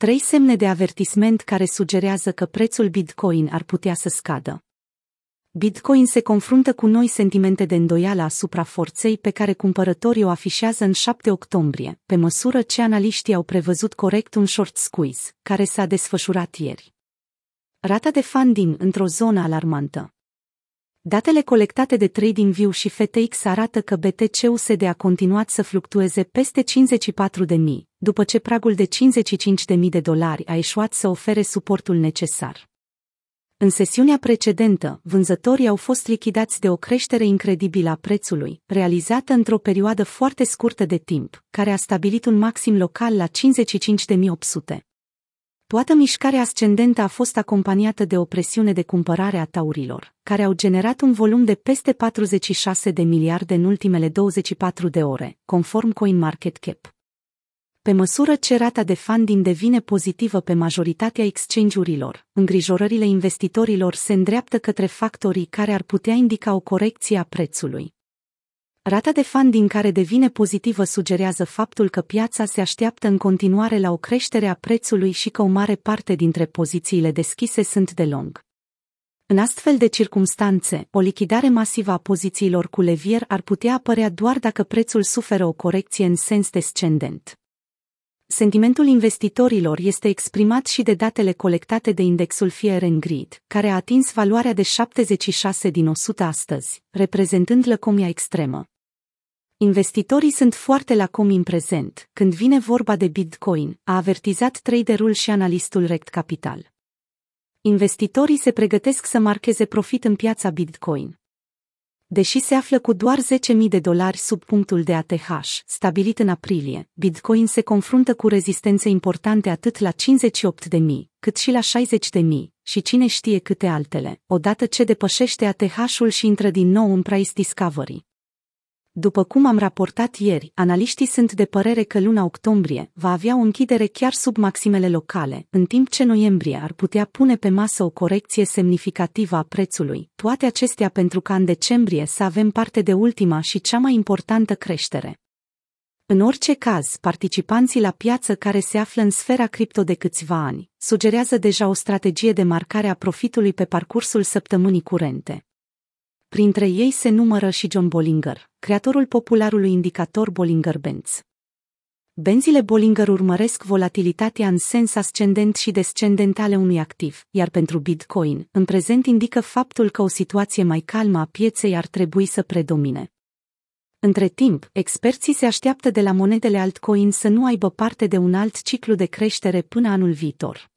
Trei semne de avertisment care sugerează că prețul Bitcoin ar putea să scadă. Bitcoin se confruntă cu noi sentimente de îndoială asupra forței pe care cumpărătorii o afișează în 7 octombrie, pe măsură ce analiștii au prevăzut corect un short squeeze, care s-a desfășurat ieri. Rata de funding într-o zonă alarmantă. Datele colectate de TradingView și FTX arată că BTC-USD a continuat să fluctueze peste 54.000, după ce pragul de 55.000 de dolari a eșuat să ofere suportul necesar. În sesiunea precedentă, vânzătorii au fost lichidați de o creștere incredibilă a prețului, realizată într-o perioadă foarte scurtă de timp, care a stabilit un maxim local la 55.800. Toată mișcarea ascendentă a fost acompaniată de o presiune de cumpărare a taurilor, care au generat un volum de peste 46 de miliarde în ultimele 24 de ore, conform CoinMarketCap. Pe măsură ce rata de funding devine pozitivă pe majoritatea exchange-urilor, îngrijorările investitorilor se îndreaptă către factorii care ar putea indica o corecție a prețului. Rata de funding care devine pozitivă sugerează faptul că piața se așteaptă în continuare la o creștere a prețului și că o mare parte dintre pozițiile deschise sunt de long. În astfel de circumstanțe, o lichidare masivă a pozițiilor cu levier ar putea apărea doar dacă prețul suferă o corecție în sens descendent. Sentimentul investitorilor este exprimat și de datele colectate de indexul Fear and Greed, care a atins valoarea de 76 din 100 astăzi, reprezentând lăcomia extremă. Investitorii sunt foarte lacomi în prezent, când vine vorba de Bitcoin, a avertizat traderul și analistul Rect Capital. Investitorii se pregătesc să marcheze profit în piața Bitcoin. Deși se află cu doar 10.000 de dolari sub punctul de ATH, stabilit în aprilie, Bitcoin se confruntă cu rezistențe importante atât la 58.000, cât și la 60.000, și cine știe câte altele, odată ce depășește ATH-ul și intră din nou în price discovery. După cum am raportat ieri, analiștii sunt de părere că luna octombrie va avea o închidere chiar sub maximele locale, în timp ce noiembrie ar putea pune pe masă o corecție semnificativă a prețului, toate acestea pentru ca în decembrie să avem parte de ultima și cea mai importantă creștere. În orice caz, participanții la piață care se află în sfera cripto de câțiva ani sugerează deja o strategie de marcare a profitului pe parcursul săptămânii curente. Printre ei se numără și John Bollinger, creatorul popularului indicator Bollinger-Benz. Benzile Bollinger urmăresc volatilitatea în sens ascendent și descendent ale unui activ, iar pentru Bitcoin, în prezent indică faptul că o situație mai calmă a pieței ar trebui să predomine. Între timp, experții se așteaptă de la monedele altcoin să nu aibă parte de un alt ciclu de creștere până anul viitor.